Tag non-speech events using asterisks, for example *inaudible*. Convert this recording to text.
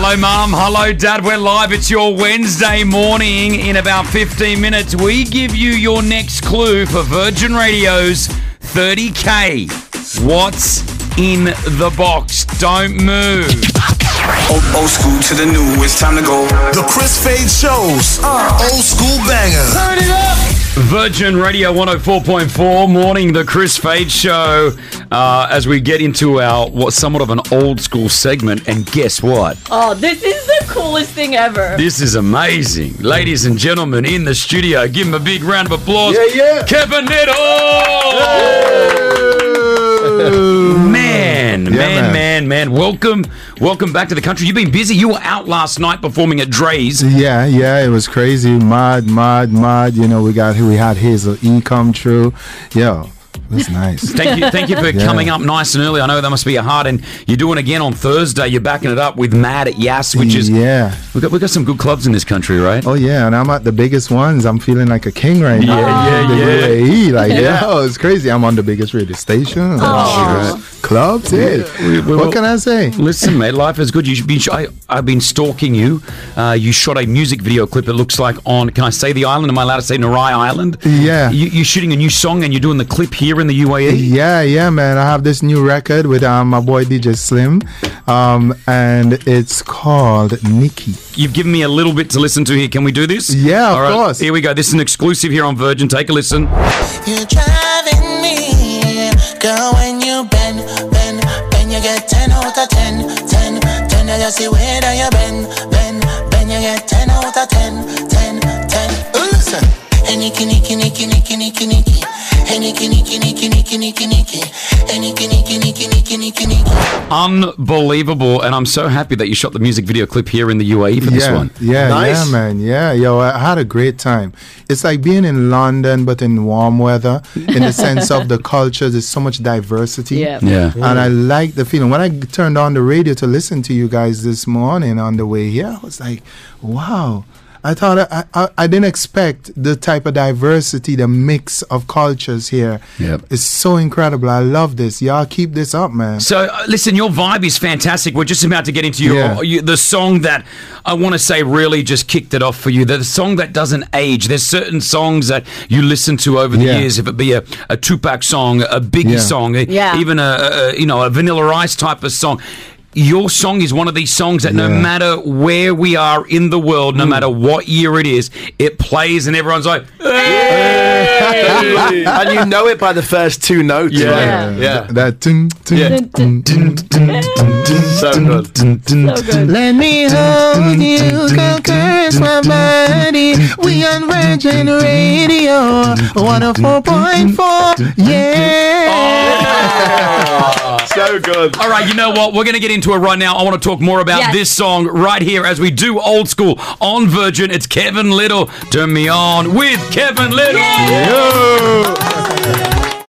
Hello, Mum. Hello, Dad. We're live. It's your Wednesday morning. In about 15 minutes, we give you your next clue for Virgin Radio's 30K. What's in the box? Don't move. Old, old school to the new, it's time to go. The Chris Fade shows. Old school bangers. Turn it up! Virgin Radio 104.4 morning, the Chris Fade Show. Uh, as we get into our what somewhat of an old school segment, and guess what? Oh, this is the coolest thing ever. This is amazing, ladies and gentlemen in the studio. Give him a big round of applause. Yeah, yeah. Kevin Lyttle. Man, man, man, man. man, Welcome, welcome back to the country. You've been busy. You were out last night performing at Dre's. Yeah, yeah, it was crazy. Mad, mad, mad. You know, we got we had Hazel E come true. Yo, it was nice. *laughs* Thank you, thank you for Yeah. coming up nice and early. I know that must be a hard, and you're doing again on Thursday. You're backing it up with Mad at Yas, which is yeah. we got we got some good clubs in this country, right? Oh yeah, and I'm at the biggest ones. I'm feeling like a king right now. Yeah, yeah, yeah. UAE, like *laughs* Yeah. yo, it's crazy. I'm on the biggest radio station. Aw. Clubs, yeah. We- we- what can I say? Listen, mate, life is good. You've been. I, I've been stalking you. Uh, you shot a music video clip. It looks like on. Can I say the island? Am I allowed to say Nurai Island? Yeah. You, you're shooting a new song and you're doing the clip here in the UAE. Yeah, yeah, man. I have this new record with um, my boy DJ Slim, um, and it's called Nikki. You've given me a little bit to listen to here. Can we do this? Yeah, of All right, course. Here we go. This is an exclusive here on Virgin. Take a listen. You're driving me, girl. You get ten out of ten, ten, ten. I just see where that you bend, bend, bend, you get ten out of ten, ten, ten. Uh, Listen, hey Nicky, Nicky, Nicky, Nicky, Nicky, Nicky. Hey Nicky, Nicky, Nicky, Nicky, Nicky, Nicky. Unbelievable, and I'm so happy that you shot the music video clip here in the UAE for this one. Yeah, Nice. yeah, man. Yeah, yo, I had a great time. It's like being in London, but in warm weather, in the sense of the *laughs* cultures. There's so much diversity. Yeah. Yeah. And I like the feeling. When I turned on the radio to listen to you guys this morning on the way here, I was like, wow. I thought I, I, I didn't expect the type of diversity, the mix of cultures here. Yep. It's so incredible. I love this. Y'all keep this up, man. So, uh, listen, your vibe is fantastic. We're just about to get into your, Yeah. you, the song that I want to say really just kicked it off for you. The song that doesn't age. There's certain songs that you listen to over the Yeah. years, if it be a, a Tupac song, a Biggie Yeah. song, Yeah. even a, a, a, you know a Vanilla Ice type of song. Your song is one of these songs that no Yeah. matter where we are in the world, no matter what year it is, it plays and everyone's like, and you know it by the first two notes. Yeah. right? yeah. That tung, tung, Yeah. tung, So tung, good. tung, tung. So good. Let me hold you, girl, curse my body. We on Virgin Radio, 104.4. Yeah. So good. All right, you know what? We're going to get into it right now. I want to talk more about Yes. this song right here as we do old school on Virgin. It's Kevin Lyttle. Turn me on with Kevin Lyttle. Yo.